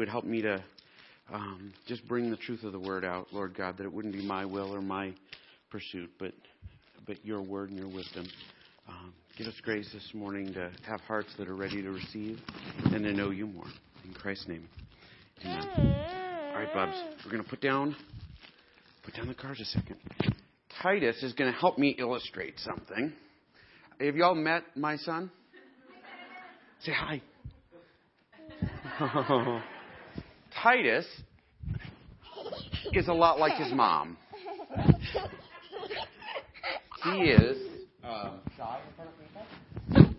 would help me to um, just bring the truth of the word out, Lord God, that it wouldn't be my will or my pursuit, but but your word and your wisdom. Um, give us grace this morning to have hearts that are ready to receive and to know you more. In Christ's name, Amen. All right, Bubs, we're going to put down put down the cards a second. Titus is going to help me illustrate something. Have y'all met my son? Say hi. Titus is a lot like his mom. He is shy in front of people.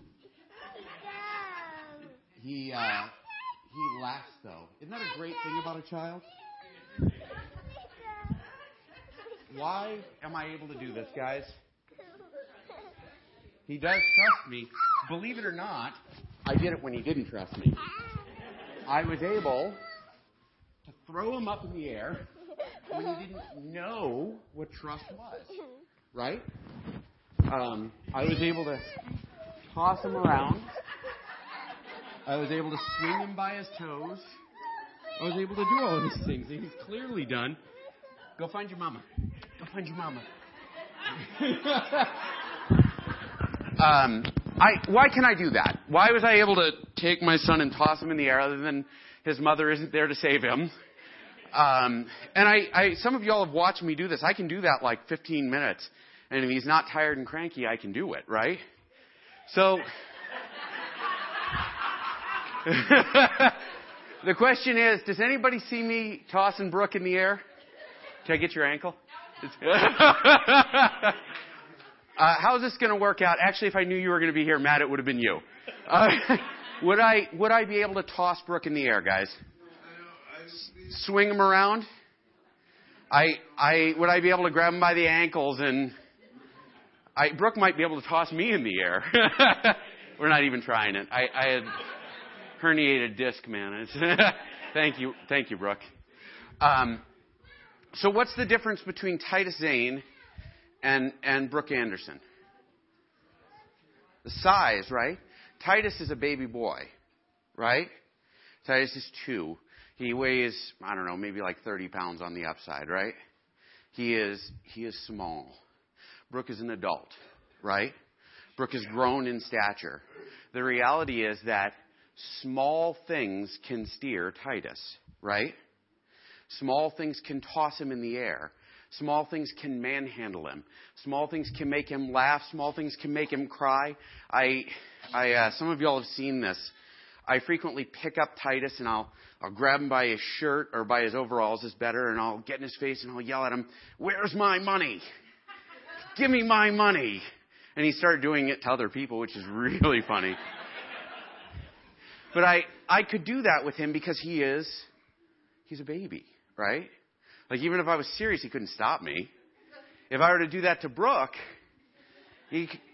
He uh, he laughs though. Isn't that a great thing about a child? Why am I able to do this, guys? He does trust me. Believe it or not, I did it when he didn't trust me. I was able throw him up in the air when he didn't know what trust was. Right? Um, I was able to toss him around. I was able to swing him by his toes. I was able to do all these things. And he's clearly done. Go find your mama. Go find your mama. um, I, why can I do that? Why was I able to take my son and toss him in the air other than his mother isn't there to save him? Um, and I, I, some of y'all have watched me do this. I can do that like 15 minutes. And if he's not tired and cranky, I can do it, right? So, the question is, does anybody see me tossing Brooke in the air? Can I get your ankle? Uh, how's this going to work out? Actually, if I knew you were going to be here, Matt, it would have been you. Uh, would I would I be able to toss Brooke in the air, guys? Swing them around. I I would I be able to grab them by the ankles and I Brooke might be able to toss me in the air. We're not even trying it. I, I had herniated disc, man. thank you, thank you, Brooke. Um, so what's the difference between Titus Zane and, and Brooke Anderson. The size, right? Titus is a baby boy, right? Titus is two. He weighs, I don't know, maybe like 30 pounds on the upside, right? He is, he is small. Brooke is an adult, right? Brooke has grown in stature. The reality is that small things can steer Titus, right? Small things can toss him in the air. Small things can manhandle him. Small things can make him laugh. Small things can make him cry. I, I, uh, some of y'all have seen this. I frequently pick up Titus and I'll, I'll grab him by his shirt or by his overalls is better and I'll get in his face and I'll yell at him, where's my money? Give me my money. And he started doing it to other people, which is really funny. But I, I could do that with him because he is, he's a baby, right? Like, even if I was serious, he couldn't stop me. If I were to do that to Brooke,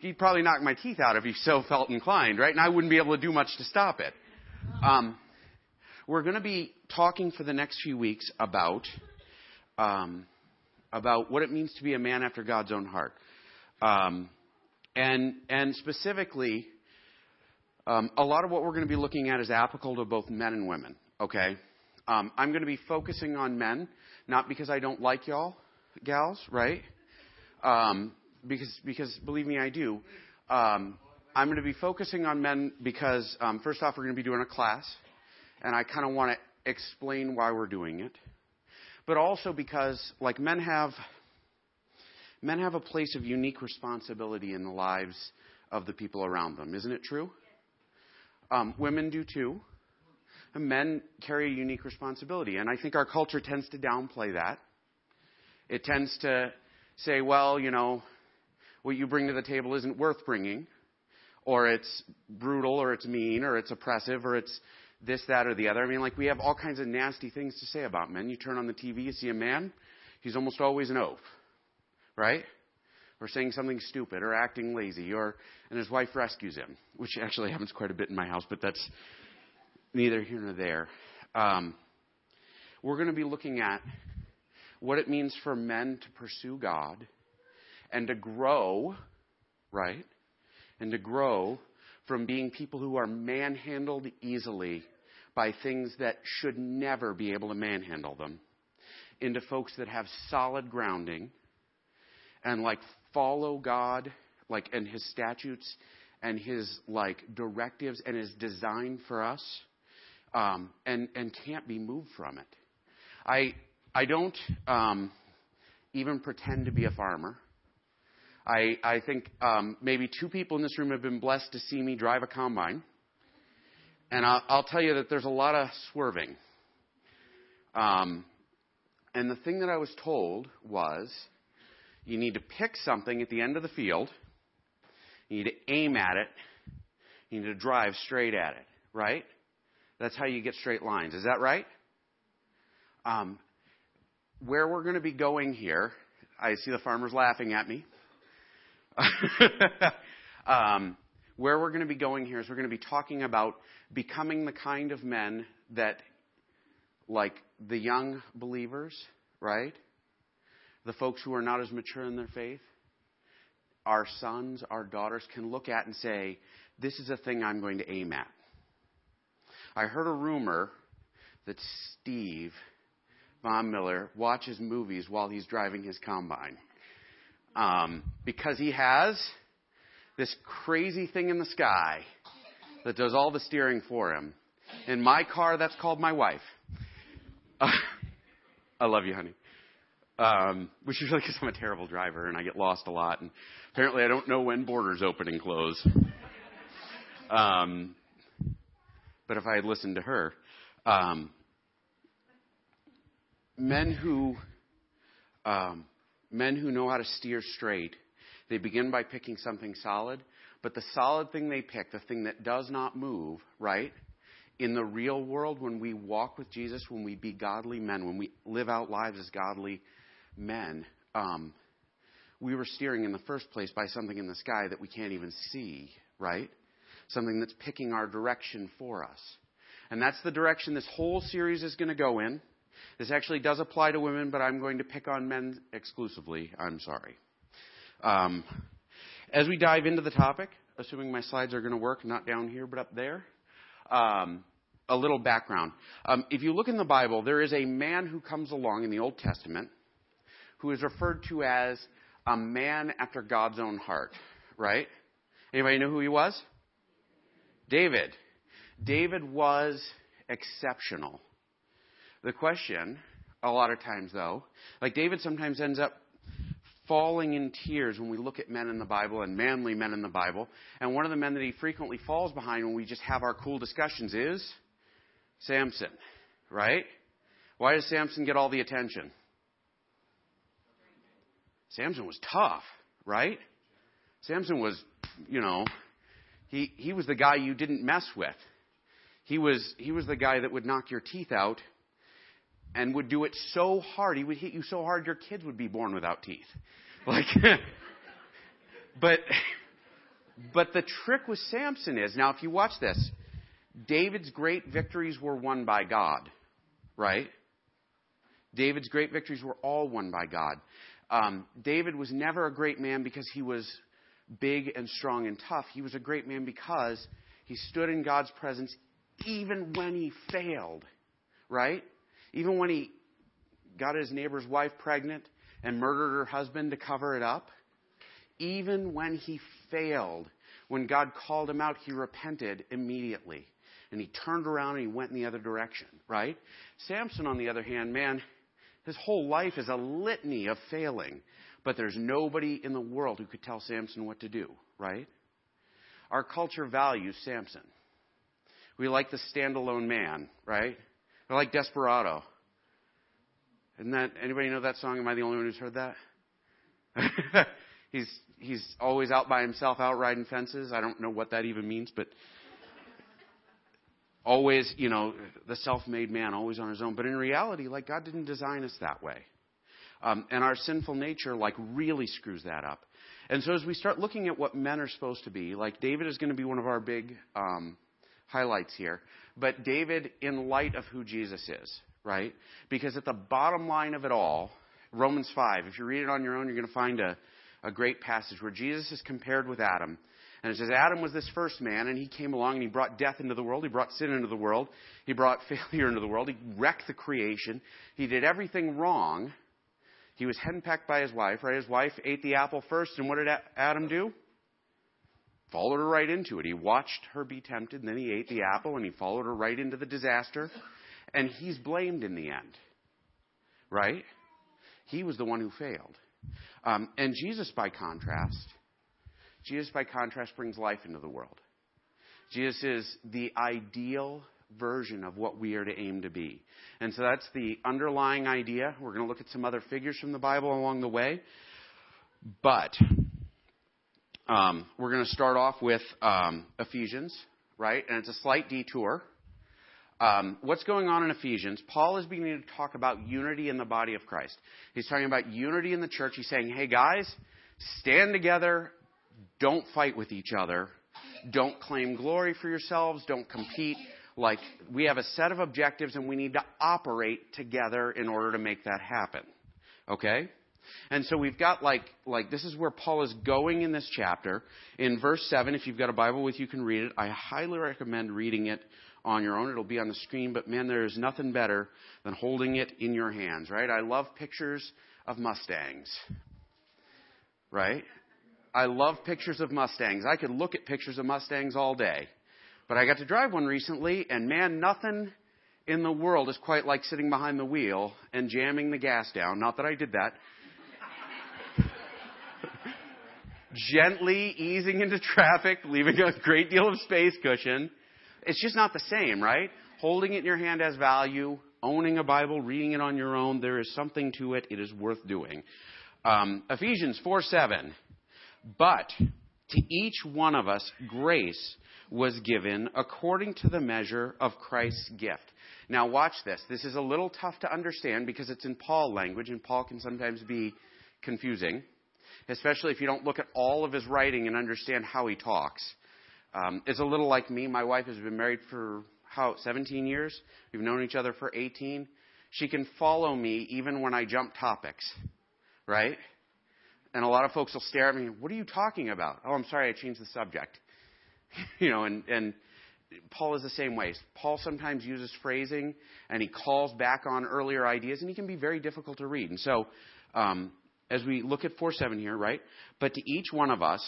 he'd probably knock my teeth out if he so felt inclined, right? And I wouldn't be able to do much to stop it. Um, we're going to be talking for the next few weeks about um, about what it means to be a man after God's own heart, um, and and specifically, um, a lot of what we're going to be looking at is applicable to both men and women. Okay, um, I'm going to be focusing on men not because I don't like y'all, gals, right? Because, because believe me, I do. Um, I'm going to be focusing on men because, um, first off, we're going to be doing a class, and I kind of want to explain why we're doing it. But also because, like, men have men have a place of unique responsibility in the lives of the people around them. Isn't it true? Um, women do too men carry a unique responsibility. And I think our culture tends to downplay that. It tends to say, well, you know, what you bring to the table isn't worth bringing, or it's brutal, or it's mean, or it's oppressive, or it's this, that, or the other. I mean, like, we have all kinds of nasty things to say about men. You turn on the TV, you see a man, he's almost always an oaf, right? Or saying something stupid, or acting lazy, or, and his wife rescues him, which actually happens quite a bit in my house, but that's neither here nor there. Um, we're going to be looking at what it means for men to pursue God and to grow, right? And to grow from being people who are manhandled easily by things that should never be able to manhandle them into folks that have solid grounding and like follow God like and his statutes and his like directives and his design for us um, and and can't be moved from it. I I don't um, even pretend to be a farmer. I I think um, maybe two people in this room have been blessed to see me drive a combine, and I'll, I'll tell you that there's a lot of swerving. Um, and the thing that I was told was, you need to pick something at the end of the field you need to aim at it. You need to drive straight at it, right? That's how you get straight lines. Is that right? Um, where we're going to be going here, I see the farmers laughing at me. um, where we're going to be going here is we're going to be talking about becoming the kind of men that, like the young believers, right? The folks who are not as mature in their faith, our sons, our daughters can look at and say, This is a thing I'm going to aim at. I heard a rumor that Steve Von Miller watches movies while he's driving his combine. Um, because he has this crazy thing in the sky that does all the steering for him. In my car, that's called my wife. Uh, I love you, honey. Um, which is really because I'm a terrible driver and I get lost a lot. And Apparently, I don't know when borders open and close. Um, but if I had listened to her, um, men who um, men who know how to steer straight, they begin by picking something solid. But the solid thing they pick, the thing that does not move, right? In the real world, when we walk with Jesus, when we be godly men, when we live out lives as godly men, um, we were steering in the first place by something in the sky that we can't even see, right? Something that's picking our direction for us. And that's the direction this whole series is going to go in. This actually does apply to women, but I'm going to pick on men exclusively. I'm sorry. Um, as we dive into the topic, assuming my slides are going to work, not down here, but up there, um, a little background. Um, if you look in the Bible, there is a man who comes along in the Old Testament who is referred to as a man after God's own heart, right? Anybody know who he was? David. David was exceptional. The question, a lot of times though, like David sometimes ends up falling in tears when we look at men in the Bible and manly men in the Bible. And one of the men that he frequently falls behind when we just have our cool discussions is Samson, right? Why does Samson get all the attention? Samson was tough, right? Samson was, you know, he, he was the guy you didn't mess with. He was, he was the guy that would knock your teeth out and would do it so hard. He would hit you so hard your kids would be born without teeth. Like, but, but the trick with Samson is, now if you watch this, David's great victories were won by God, right? David's great victories were all won by God. Um, David was never a great man because he was big and strong and tough. He was a great man because he stood in God's presence even when he failed, right? Even when he got his neighbor's wife pregnant and murdered her husband to cover it up. Even when he failed, when God called him out, he repented immediately. And he turned around and he went in the other direction, right? Samson, on the other hand, man, his whole life is a litany of failing. But there's nobody in the world who could tell Samson what to do, right? Our culture values Samson. We like the standalone man, right? We like Desperado. Isn't that anybody know that song? Am I the only one who's heard that? he's he's always out by himself, out riding fences. I don't know what that even means, but always, you know, the self-made man, always on his own. But in reality, like God didn't design us that way. Um, and our sinful nature, like, really screws that up. And so as we start looking at what men are supposed to be, like David is going to be one of our big um, highlights here. But David, in light of who Jesus is, right? Because at the bottom line of it all, Romans 5, if you read it on your own, you're going to find a, a great passage where Jesus is compared with Adam. And it says Adam was this first man, and he came along and he brought death into the world. He brought sin into the world. He brought failure into the world. He wrecked the creation. He did everything wrong. He was henpecked by his wife, right? His wife ate the apple first, and what did Adam do? Followed her right into it. He watched her be tempted, and then he ate the apple, and he followed her right into the disaster. And he's blamed in the end, right? He was the one who failed. Um, and Jesus, by contrast, Jesus, by contrast, brings life into the world. Jesus is the ideal version of what we are to aim to be. And so that's the underlying idea. We're going to look at some other figures from the Bible along the way. But um, we're going to start off with um, Ephesians, right? And it's a slight detour. Um, what's going on in Ephesians? Paul is beginning to talk about unity in the body of Christ. He's talking about unity in the church. He's saying, hey guys, stand together. Don't fight with each other. Don't claim glory for yourselves. Don't compete. Like, we have a set of objectives and we need to operate together in order to make that happen. Okay? And so we've got like, like, this is where Paul is going in this chapter. In verse 7, if you've got a Bible with you, you can read it. I highly recommend reading it on your own. It'll be on the screen, but man, there is nothing better than holding it in your hands, right? I love pictures of Mustangs, right? I love pictures of Mustangs. I could look at pictures of Mustangs all day. But I got to drive one recently, and man, nothing in the world is quite like sitting behind the wheel and jamming the gas down. Not that I did that. Gently easing into traffic, leaving a great deal of space cushion. It's just not the same, right? Holding it in your hand has value. Owning a Bible, reading it on your own, there is something to it. It is worth doing. Um, Ephesians 4 7. But to each one of us, grace was given according to the measure of Christ's gift. Now, watch this. This is a little tough to understand because it's in Paul language, and Paul can sometimes be confusing, especially if you don't look at all of his writing and understand how he talks. Um, it's a little like me. My wife has been married for how 17 years. We've known each other for 18. She can follow me even when I jump topics, right? And a lot of folks will stare at me. What are you talking about? Oh, I'm sorry, I changed the subject. you know, and, and Paul is the same way. Paul sometimes uses phrasing and he calls back on earlier ideas, and he can be very difficult to read. And so, um, as we look at 4 7 here, right? But to each one of us,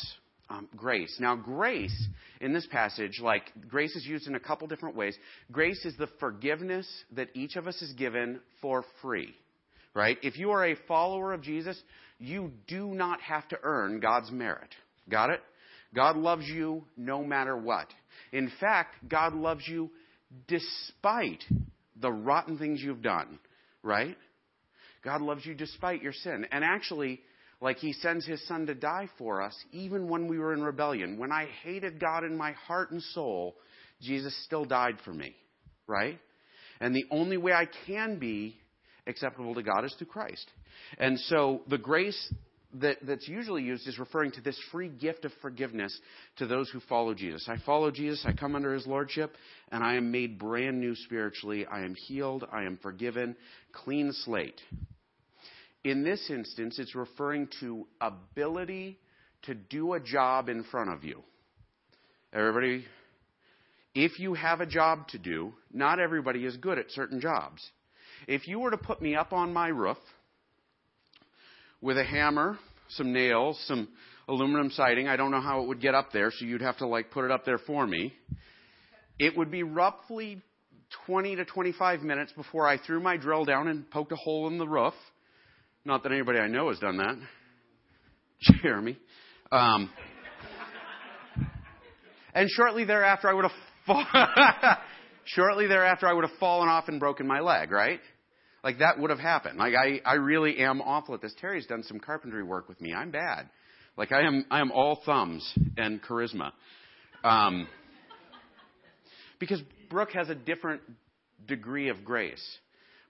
um, grace. Now, grace in this passage, like grace is used in a couple different ways. Grace is the forgiveness that each of us is given for free, right? If you are a follower of Jesus, you do not have to earn God's merit. Got it? God loves you no matter what. In fact, God loves you despite the rotten things you've done, right? God loves you despite your sin. And actually, like he sends his son to die for us, even when we were in rebellion. When I hated God in my heart and soul, Jesus still died for me, right? And the only way I can be acceptable to God is through Christ. And so the grace that, that's usually used is referring to this free gift of forgiveness to those who follow Jesus. I follow Jesus, I come under his lordship, and I am made brand new spiritually. I am healed, I am forgiven, clean slate. In this instance, it's referring to ability to do a job in front of you. Everybody, if you have a job to do, not everybody is good at certain jobs. If you were to put me up on my roof, with a hammer, some nails, some aluminum siding. I don't know how it would get up there, so you'd have to like put it up there for me. It would be roughly 20 to 25 minutes before I threw my drill down and poked a hole in the roof. Not that anybody I know has done that. Jeremy. Um, and shortly thereafter, I would have fa- shortly thereafter I would have fallen off and broken my leg. Right? Like that would have happened. Like I, I really am awful at this. Terry's done some carpentry work with me. I'm bad. Like I am, I am all thumbs and charisma. Um, because Brooke has a different degree of grace.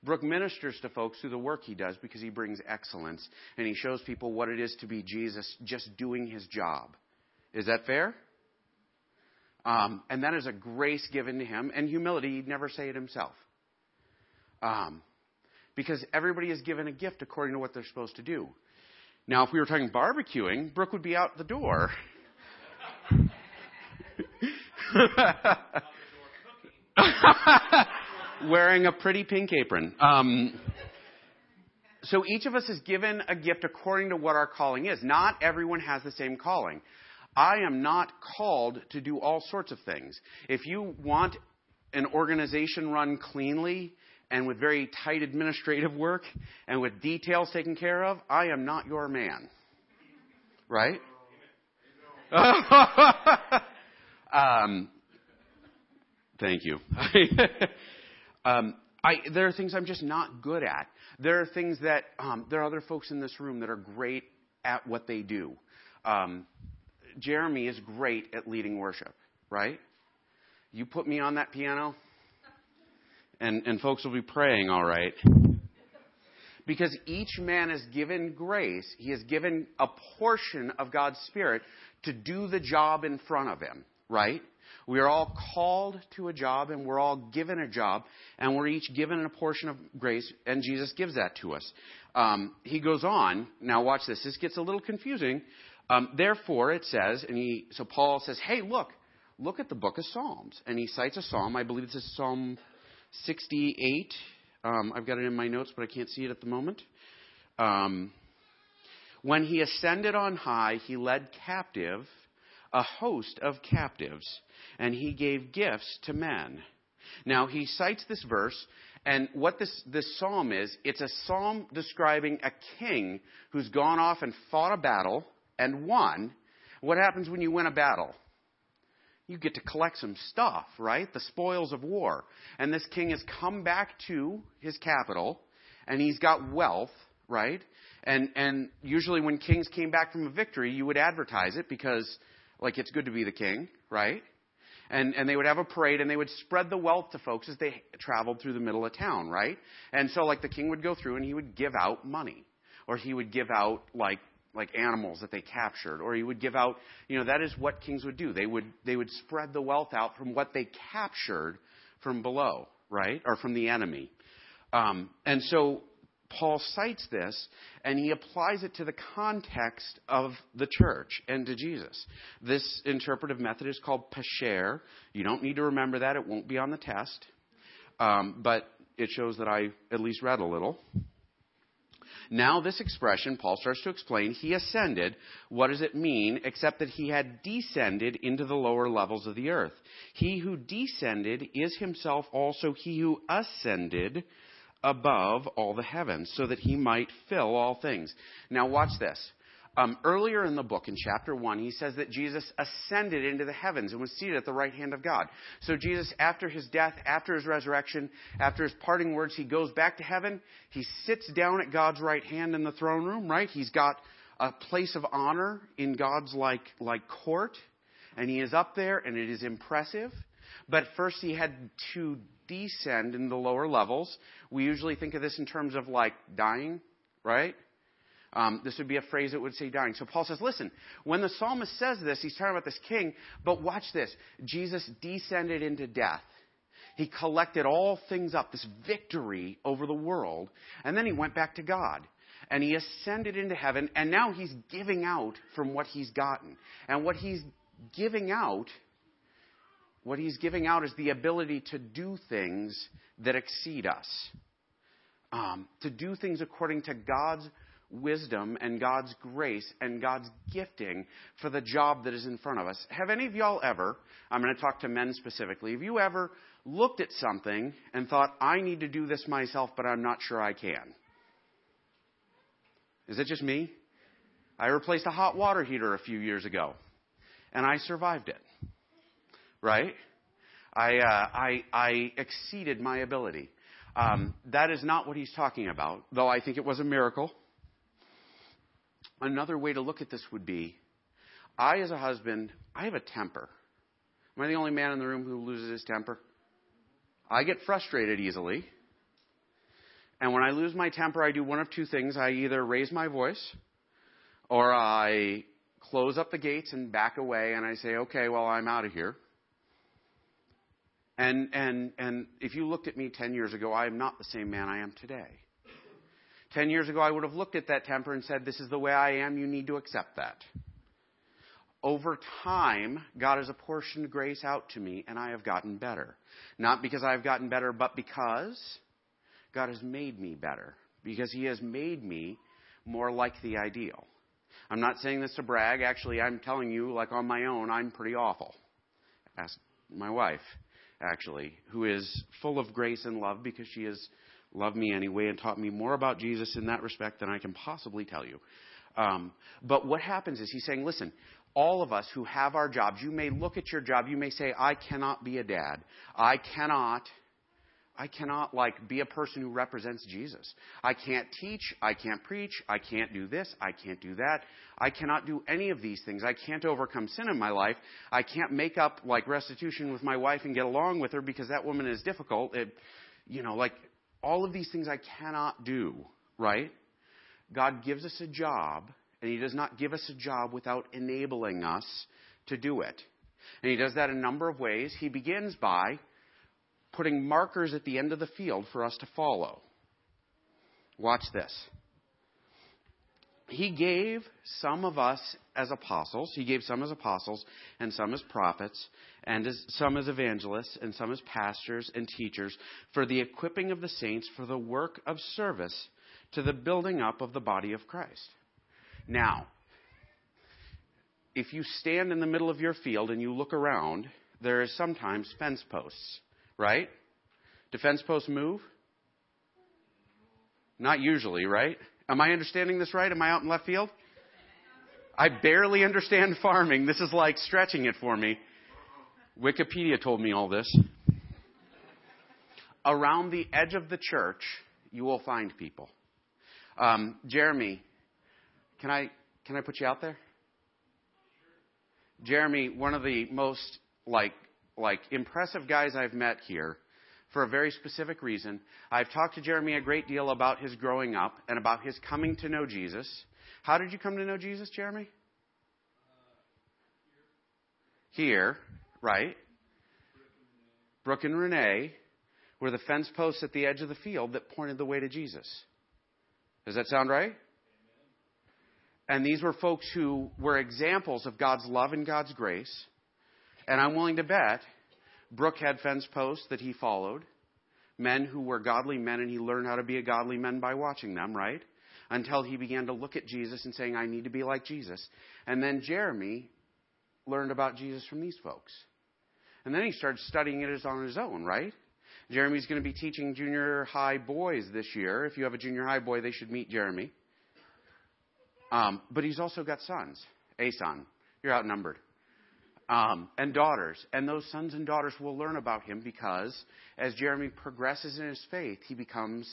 Brooke ministers to folks through the work he does because he brings excellence and he shows people what it is to be Jesus just doing his job. Is that fair? Um, and that is a grace given to him and humility. He'd never say it himself. Um, because everybody is given a gift according to what they're supposed to do. Now, if we were talking barbecuing, Brooke would be out the door. Wearing a pretty pink apron. Um, so each of us is given a gift according to what our calling is. Not everyone has the same calling. I am not called to do all sorts of things. If you want an organization run cleanly and with very tight administrative work and with details taken care of, I am not your man. Right? um, thank you. um, I, there are things I'm just not good at. There are things that um, there are other folks in this room that are great at what they do. Um, Jeremy is great at leading worship, right? You put me on that piano, and, and folks will be praying, all right. Because each man is given grace, he is given a portion of God's Spirit to do the job in front of him, right? We are all called to a job and we're all given a job and we're each given a portion of grace and Jesus gives that to us. Um, he goes on. Now watch this. This gets a little confusing. Um, therefore, it says, and he, so Paul says, hey, look, look at the book of Psalms. And he cites a psalm. I believe it's a Psalm 68. Um, I've got it in my notes, but I can't see it at the moment. Um, when he ascended on high, he led captive a host of captives, and he gave gifts to men. Now, he cites this verse, and what this, this psalm is, it's a psalm describing a king who's gone off and fought a battle and won. What happens when you win a battle? You get to collect some stuff, right? The spoils of war. And this king has come back to his capital, and he's got wealth, right? And, and usually when kings came back from a victory, you would advertise it because like it's good to be the king, right? And, and they would have a parade and they would spread the wealth to folks as they traveled through the middle of town, right? And so like the king would go through and he would give out money. Or he would give out like like animals that they captured or he would give out you know that is what kings would do they would they would spread the wealth out from what they captured from below right or from the enemy um, and so Paul cites this and he applies it to the context of the church and to Jesus. This interpretive method is called pesher. You don't need to remember that, it won't be on the test. Um, but it shows that I at least read a little. Now, this expression, Paul starts to explain, he ascended. What does it mean except that he had descended into the lower levels of the earth? He who descended is himself also he who ascended above all the heavens, so that he might fill all things. Now, watch this. Um, earlier in the book, in chapter 1, he says that Jesus ascended into the heavens and was seated at the right hand of God. So, Jesus, after his death, after his resurrection, after his parting words, he goes back to heaven. He sits down at God's right hand in the throne room, right? He's got a place of honor in God's like, like court, and he is up there, and it is impressive. But first, he had to descend in the lower levels. We usually think of this in terms of like dying, right? Um, this would be a phrase that would say dying. So Paul says, listen, when the psalmist says this, he's talking about this king, but watch this. Jesus descended into death. He collected all things up, this victory over the world, and then he went back to God. And he ascended into heaven, and now he's giving out from what he's gotten. And what he's giving out what he's giving out is the ability to do things that exceed us, um, to do things according to God's wisdom and God's grace and God's gifting for the job that is in front of us. Have any of y'all ever, I'm going to talk to men specifically, have you ever looked at something and thought, I need to do this myself, but I'm not sure I can? Is it just me? I replaced a hot water heater a few years ago, and I survived it right? I, uh, I, I exceeded my ability. Um, that is not what he's talking about, though I think it was a miracle. Another way to look at this would be I, as a husband, I have a temper. Am I the only man in the room who loses his temper? I get frustrated easily. And when I lose my temper, I do one of two things. I either raise my voice or I close up the gates and back away and I say, okay, well, I'm out of here. And, and, and if you looked at me 10 years ago, I am not the same man I am today. 10 years ago, I would have looked at that temper and said, This is the way I am, you need to accept that. over time, God has apportioned grace out to me, and I have gotten better. Not because I've gotten better, but because God has made me better. Because He has made me more like the ideal. I'm not saying this to brag. Actually, I'm telling you, like on my own, I'm pretty awful. Ask my wife, actually, who is full of grace and love because she has loved me anyway and taught me more about Jesus in that respect than I can possibly tell you. Um, but what happens is he's saying, listen, all of us who have our jobs, you may look at your job, you may say, I cannot be a dad. I cannot, I cannot like be a person who represents Jesus. I can't teach, I can't preach, I can't do this, I can't do that. I cannot do any of these things. I can't overcome sin in my life. I can't make up like restitution with my wife and get along with her because that woman is difficult. It, you know, like all of these things I cannot do, right? God gives us a job and He does not give us a job without enabling us to do it. And He does that in a number of ways. He begins by putting markers at the end of the field for us to follow. Watch this. He gave some of us as apostles, he gave some as apostles, and some as prophets, and as, some as evangelists, and some as pastors and teachers, for the equipping of the saints for the work of service to the building up of the body of Christ. Now, if you stand in the middle of your field and you look around, there is sometimes fence posts, right? Do fence posts move? Not usually, right? Am I understanding this right? Am I out in left field? I barely understand farming. This is like stretching it for me. Wikipedia told me all this. Around the edge of the church, you will find people. Um, Jeremy, can I can I put you out there? Jeremy, one of the most like like impressive guys I've met here for a very specific reason. I've talked to Jeremy a great deal about his growing up and about his coming to know Jesus. How did you come to know Jesus, Jeremy? Here, right? Brooke and Renee were the fence posts at the edge of the field that pointed the way to Jesus. Does that sound right? And these were folks who were examples of God's love and God's grace. And I'm willing to bet Brooke had fence posts that he followed, men who were godly men, and he learned how to be a godly man by watching them, right? Until he began to look at Jesus and saying, I need to be like Jesus. And then Jeremy learned about Jesus from these folks. And then he started studying it on his own, right? Jeremy's going to be teaching junior high boys this year. If you have a junior high boy, they should meet Jeremy. Um, but he's also got sons. A son. You're outnumbered. Um, and daughters. And those sons and daughters will learn about him because as Jeremy progresses in his faith, he becomes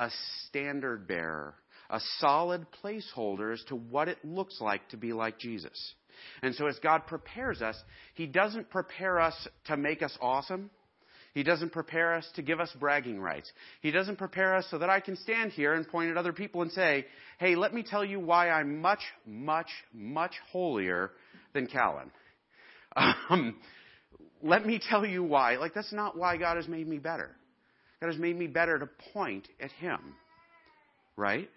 a standard bearer, a solid placeholder as to what it looks like to be like Jesus. And so as God prepares us, he doesn't prepare us to make us awesome. He doesn't prepare us to give us bragging rights. He doesn't prepare us so that I can stand here and point at other people and say, hey, let me tell you why I'm much, much, much holier than Callan. Um, let me tell you why. Like, that's not why God has made me better. God has made me better to point at Him. Right?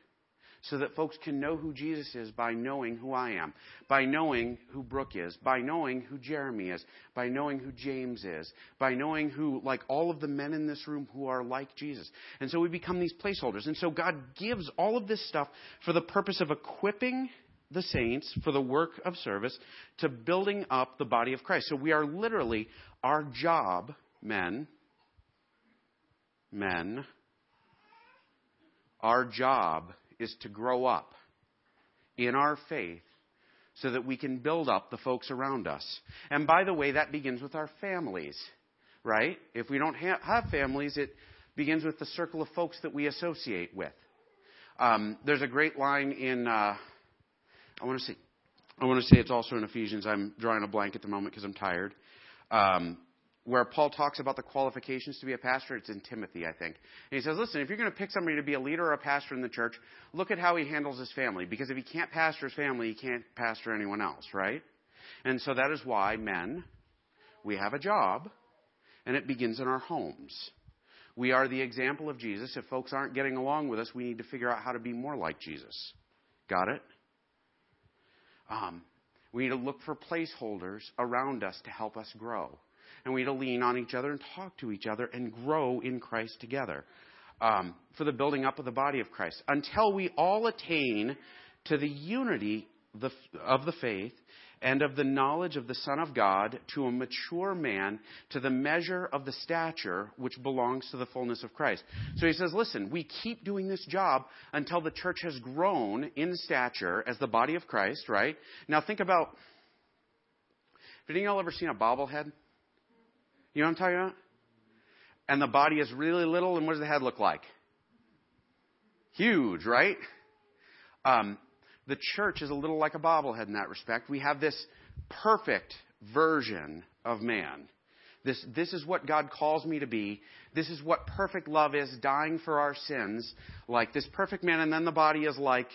So that folks can know who Jesus is by knowing who I am, by knowing who Brooke is, by knowing who Jeremy is, by knowing who James is, by knowing who, like all of the men in this room who are like Jesus. And so we become these placeholders. And so God gives all of this stuff for the purpose of equipping the saints for the work of service to building up the body of Christ. So we are literally, our job, men, men, our job is to grow up in our faith so that we can build up the folks around us. And by the way, that begins with our families, right? If we don't ha- have families, it begins with the circle of folks that we associate with. Um, there's a great line in, uh, I want to say, I want to say it's also in Ephesians. I'm drawing a blank at the moment because I'm tired. Um, where Paul talks about the qualifications to be a pastor, it's in Timothy, I think. And he says, listen, if you're going to pick somebody to be a leader or a pastor in the church, look at how he handles his family. Because if he can't pastor his family, he can't pastor anyone else, right? And so that is why men, we have a job, and it begins in our homes. We are the example of Jesus. If folks aren't getting along with us, we need to figure out how to be more like Jesus. Got it? Um, We need to look for placeholders around us to help us grow. And we need to lean on each other and talk to each other and grow in Christ together um, for the building up of the body of Christ until we all attain to the unity of the faith and of the knowledge of the Son of God to a mature man, to the measure of the stature which belongs to the fullness of Christ. So he says, listen, we keep doing this job until the church has grown in stature as the body of Christ, right? Now think about, have any of y'all ever seen a bobblehead? You know what I'm talking about? And the body is really little, and what does the head look like? Huge, right? Um, the church is a little like a bobblehead in that respect. We have this perfect version of man. This, this is what God calls me to be. This is what perfect love is, dying for our sins, like this perfect man, and then the body is like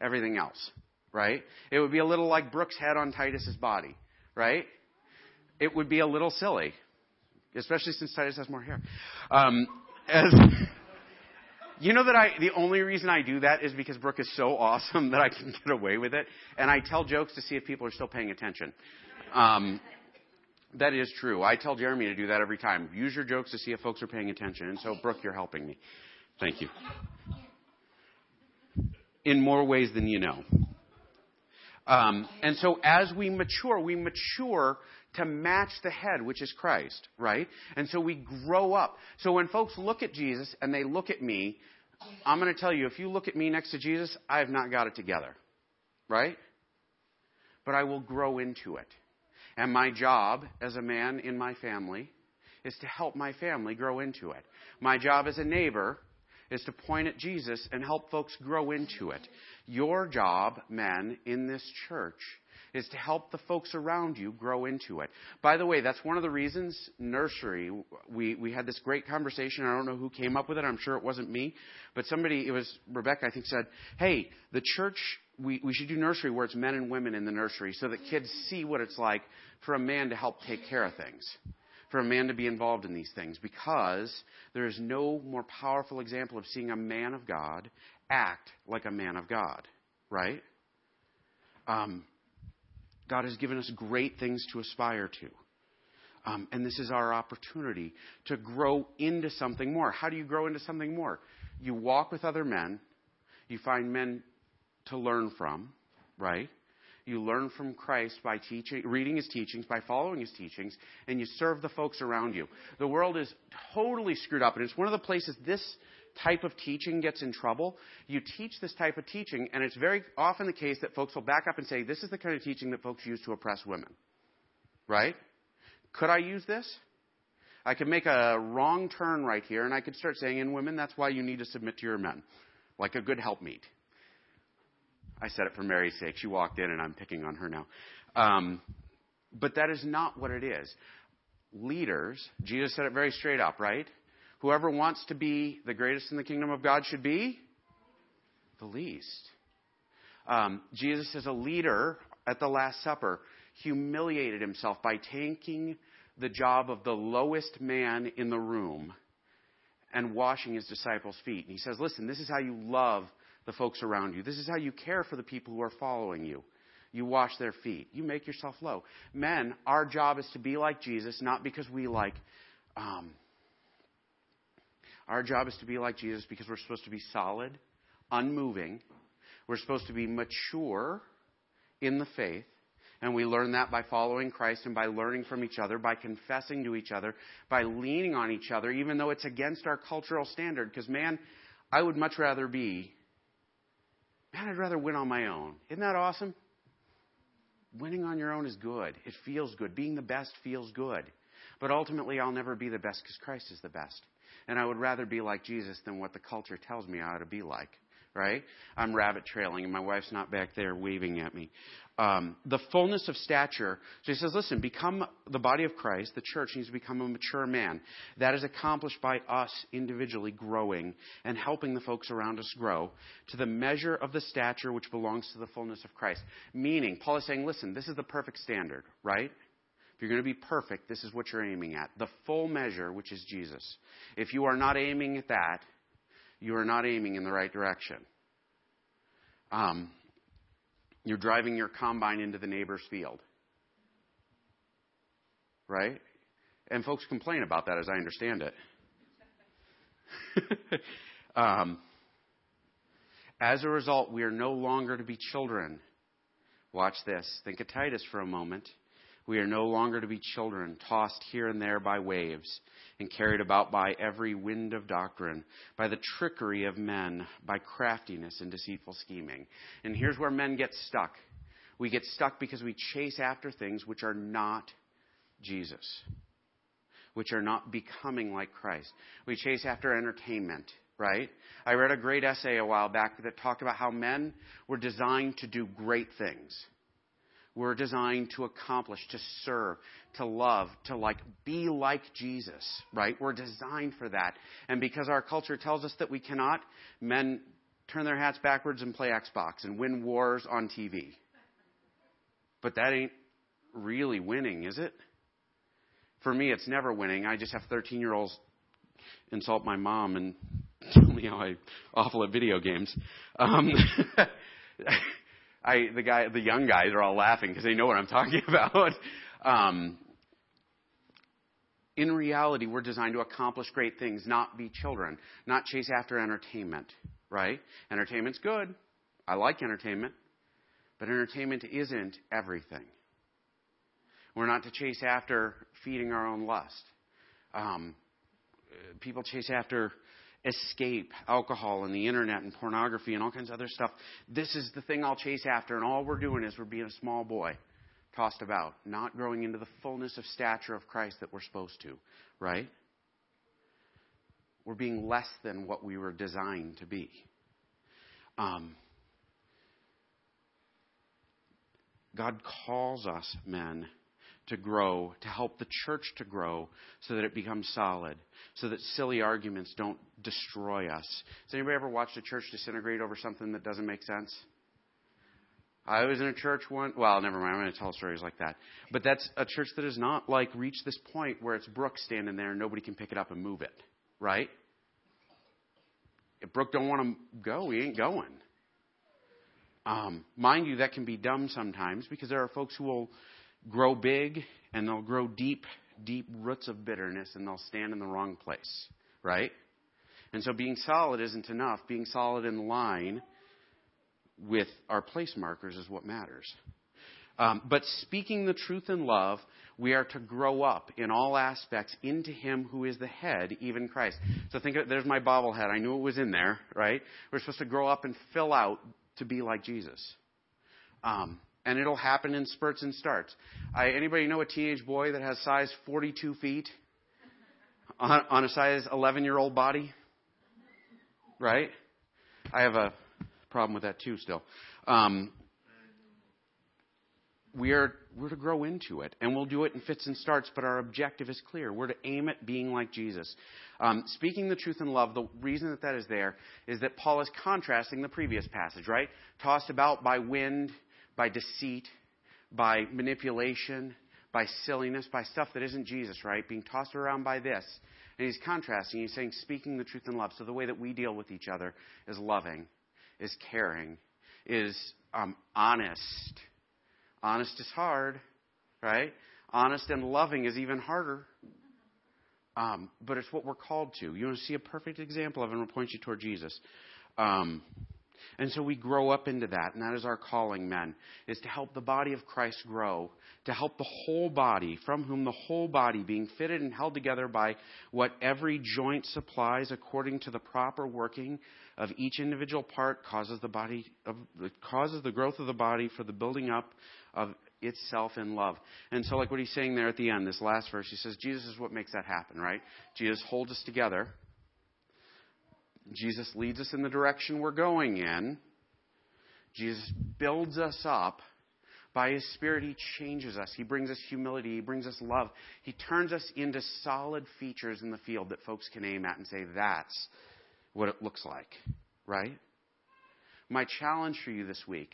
everything else, right? It would be a little like Brooke's head on Titus's body, right? It would be a little silly, especially since Titus has more hair. Um, as, you know that I, the only reason I do that is because Brooke is so awesome that I can get away with it. And I tell jokes to see if people are still paying attention. Um, that is true. I tell Jeremy to do that every time. Use your jokes to see if folks are paying attention. And so, Brooke, you're helping me. Thank you. In more ways than you know. Um, and so, as we mature, we mature to match the head, which is Christ, right? And so we grow up. So when folks look at Jesus and they look at me, I'm going to tell you, if you look at me next to Jesus, I have not got it together, right? But I will grow into it. And my job as a man in my family is to help my family grow into it. My job as a neighbor is to point at Jesus and help folks grow into it. Your job, men, in this church is to help the folks around you grow into it. By the way, that's one of the reasons nursery, we, we had this great conversation. I don't know who came up with it. I'm sure it wasn't me. But somebody, it was Rebecca, I think, said, hey, the church, we, we should do nursery where it's men and women in the nursery so that kids see what it's like for a man to help take care of things for a man to be involved in these things because there is no more powerful example of seeing a man of God act like a man of God, right? Um, God has given us great things to aspire to. Um, and this is our opportunity to grow into something more. How do you grow into something more? You walk with other men, you find men to learn from, right? You learn from Christ by teaching, reading his teachings, by following his teachings, and you serve the folks around you. The world is totally screwed up, and it's one of the places this type of teaching gets in trouble, you teach this type of teaching, and it's very often the case that folks will back up and say, This is the kind of teaching that folks use to oppress women. Right? Could I use this? I could make a wrong turn right here, and I could start saying, In women, that's why you need to submit to your men, like a good helpmeet. I said it for Mary's sake. She walked in, and I'm picking on her now. Um, but that is not what it is. Leaders, Jesus said it very straight up, right? Whoever wants to be the greatest in the kingdom of God should be the least. Um, Jesus, as a leader at the Last Supper, humiliated himself by taking the job of the lowest man in the room and washing his disciples' feet. And he says, Listen, this is how you love the folks around you. This is how you care for the people who are following you. You wash their feet. You make yourself low. Men, our job is to be like Jesus, not because we like um, our job is to be like Jesus because we're supposed to be solid, unmoving. We're supposed to be mature in the faith. And we learn that by following Christ and by learning from each other, by confessing to each other, by leaning on each other, even though it's against our cultural standard. Because, man, I would much rather be, man, I'd rather win on my own. Isn't that awesome? Winning on your own is good. It feels good. Being the best feels good. But ultimately, I'll never be the best because Christ is the best. And I would rather be like Jesus than what the culture tells me I ought to be like. Right? I'm rabbit trailing, and my wife's not back there waving at me. Um, the fullness of stature. So he says, listen, become the body of Christ. The church needs to become a mature man. That is accomplished by us individually growing and helping the folks around us grow to the measure of the stature which belongs to the fullness of Christ. Meaning, Paul is saying, listen, this is the perfect standard, right? If you're going to be perfect, this is what you're aiming at the full measure, which is Jesus. If you are not aiming at that, you are not aiming in the right direction. Um, You're driving your combine into the neighbor's field. Right? And folks complain about that as I understand it. um, as a result, we are no longer to be children. Watch this. Think of Titus for a moment. We are no longer to be children, tossed here and there by waves, and carried about by every wind of doctrine, by the trickery of men, by craftiness and deceitful scheming. And here's where men get stuck. We get stuck because we chase after things which are not Jesus, which are not becoming like Christ. We chase after entertainment right? I read a great essay a while back that talked about how men were designed to do great things. We're designed to accomplish, to serve, to love, to like be like Jesus, right? We're designed for that. And because our culture tells us that we cannot, men turn their hats backwards and play Xbox and win wars on TV. But that ain't really winning, is it? For me, it's never winning. I just have 13 year olds insult my mom and tell me how I'm awful at video games. Um, I the guy the young guys are all laughing because they know what I'm talking about. Um, in reality, we're designed to accomplish great things, not be children, not chase after entertainment, right? Entertainment's good. I like entertainment. But entertainment isn't everything. We're not to chase after feeding our own lust. Um, people chase after escape alcohol and the internet and pornography and all kinds of other stuff. This is the thing I'll chase after, and all we're doing is we're being a small boy tossed about, not growing into the fullness of stature of Christ that we're supposed to, right? We're being less than what we were designed to be. Um, God calls us, men, to grow, to help the church to grow so that it becomes solid, so that silly arguments don't destroy us. Has anybody ever watched a church disintegrate over something that doesn't make sense? I was in a church one. Well, never mind. I'm going to tell stories like that. But that's a church that has not like reached this point where it's Brooke standing there and nobody can pick it up and move it, right? If Brooke don't want to go, he ain't going. Um, mind you, that can be dumb sometimes because there are folks who will grow big and they'll grow deep, deep roots of bitterness and they'll stand in the wrong place, right? And so being solid isn't enough. Being solid in line with our place markers is what matters. Um, but speaking the truth in love, we are to grow up in all aspects into Him who is the head, even Christ. So think of, there's my bobblehead. I knew it was in there, right? We're supposed to grow up and fill out to be like Jesus. Um, and it'll happen in spurts and starts. I, anybody know a teenage boy that has size 42 feet on, on a size 11 year old body? Right? I have a problem with that too still. Um, we are we're to grow into it, and we'll do it in fits and starts. But our objective is clear: we're to aim at being like Jesus. Um, speaking the truth in love. The reason that that is there is that Paul is contrasting the previous passage, right? Tossed about by wind by deceit, by manipulation, by silliness, by stuff that isn't Jesus, right? Being tossed around by this. And he's contrasting. He's saying, speaking the truth in love. So the way that we deal with each other is loving, is caring, is um, honest. Honest is hard, right? Honest and loving is even harder. Um, but it's what we're called to. You want to see a perfect example of it, and we'll point you toward Jesus. Um, and so we grow up into that, and that is our calling, men, is to help the body of Christ grow, to help the whole body, from whom the whole body, being fitted and held together by what every joint supplies according to the proper working of each individual part, causes the body of, causes the growth of the body for the building up of itself in love. And so, like what he's saying there at the end, this last verse, he says, Jesus is what makes that happen, right? Jesus holds us together Jesus leads us in the direction we're going in. Jesus builds us up. By His Spirit, He changes us. He brings us humility. He brings us love. He turns us into solid features in the field that folks can aim at and say, that's what it looks like. Right? My challenge for you this week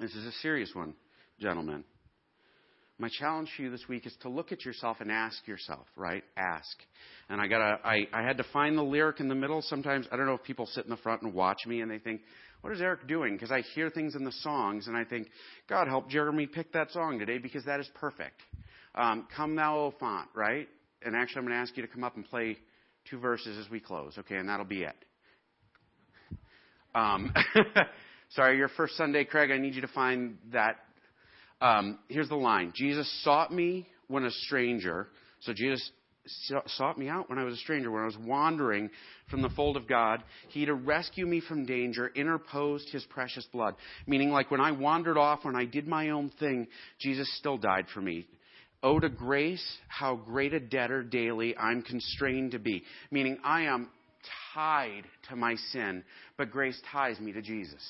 this is a serious one, gentlemen. My challenge to you this week is to look at yourself and ask yourself, right? Ask. And I gotta, I, I had to find the lyric in the middle. Sometimes, I don't know if people sit in the front and watch me and they think, what is Eric doing? Because I hear things in the songs and I think, God help Jeremy pick that song today because that is perfect. Um, come thou, O fount, right? And actually, I'm going to ask you to come up and play two verses as we close, okay? And that'll be it. Um, sorry, your first Sunday, Craig. I need you to find that um, here's the line Jesus sought me when a stranger. So Jesus sought me out when I was a stranger, when I was wandering from the fold of God. He to rescue me from danger interposed his precious blood. Meaning, like when I wandered off, when I did my own thing, Jesus still died for me. Oh, to grace, how great a debtor daily I'm constrained to be. Meaning, I am tied to my sin, but grace ties me to Jesus.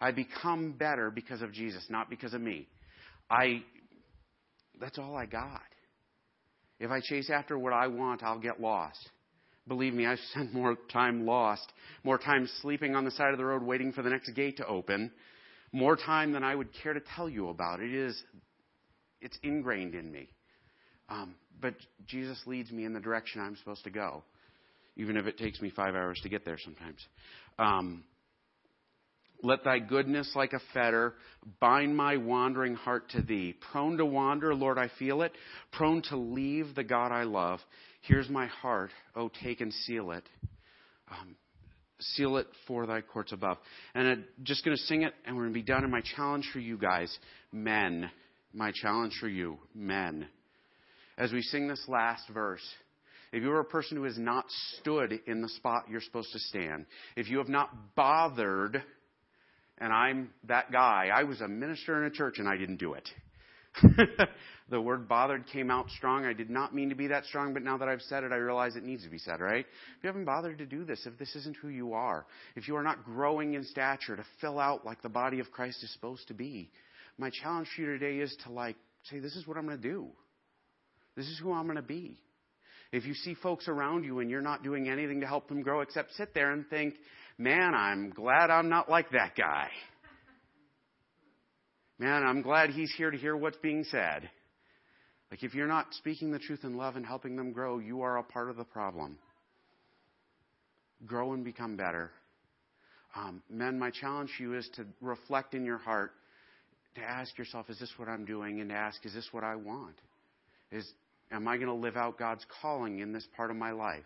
I become better because of Jesus, not because of me. I, that's all I got. If I chase after what I want, I'll get lost. Believe me, I've spent more time lost, more time sleeping on the side of the road waiting for the next gate to open, more time than I would care to tell you about. It is, it's ingrained in me. Um, but Jesus leads me in the direction I'm supposed to go, even if it takes me five hours to get there sometimes. Um, let thy goodness like a fetter bind my wandering heart to thee. Prone to wander, Lord, I feel it. Prone to leave the God I love. Here's my heart. Oh, take and seal it. Um, seal it for thy courts above. And I'm just going to sing it, and we're going to be done. And my challenge for you guys, men, my challenge for you, men, as we sing this last verse, if you are a person who has not stood in the spot you're supposed to stand, if you have not bothered and I'm that guy. I was a minister in a church and I didn't do it. the word bothered came out strong. I did not mean to be that strong, but now that I've said it, I realize it needs to be said, right? If you haven't bothered to do this, if this isn't who you are, if you are not growing in stature to fill out like the body of Christ is supposed to be, my challenge for you today is to like say, this is what I'm going to do. This is who I'm going to be. If you see folks around you and you're not doing anything to help them grow except sit there and think, Man, I'm glad I'm not like that guy. Man, I'm glad he's here to hear what's being said. Like, if you're not speaking the truth in love and helping them grow, you are a part of the problem. Grow and become better. Um, men, my challenge to you is to reflect in your heart, to ask yourself, is this what I'm doing? And to ask, is this what I want? Is, am I going to live out God's calling in this part of my life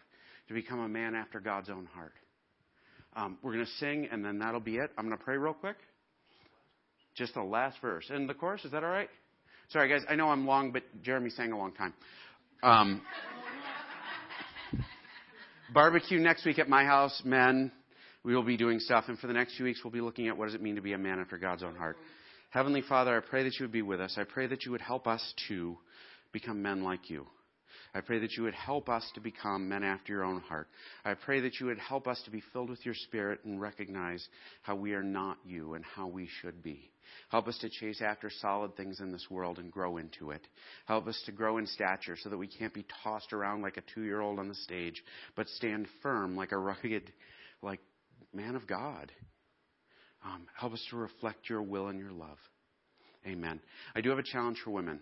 to become a man after God's own heart? Um, we're going to sing, and then that'll be it. I'm going to pray real quick. Just the last verse. And the chorus, is that all right? Sorry, guys. I know I'm long, but Jeremy sang a long time. Um, barbecue next week at my house, men. We will be doing stuff, and for the next few weeks, we'll be looking at what does it mean to be a man after God's own heart. Heavenly Father, I pray that you would be with us. I pray that you would help us to become men like you. I pray that you would help us to become men after your own heart. I pray that you would help us to be filled with your spirit and recognize how we are not you and how we should be. Help us to chase after solid things in this world and grow into it. Help us to grow in stature so that we can't be tossed around like a two year old on the stage, but stand firm like a rugged, like man of God. Um, help us to reflect your will and your love. Amen. I do have a challenge for women.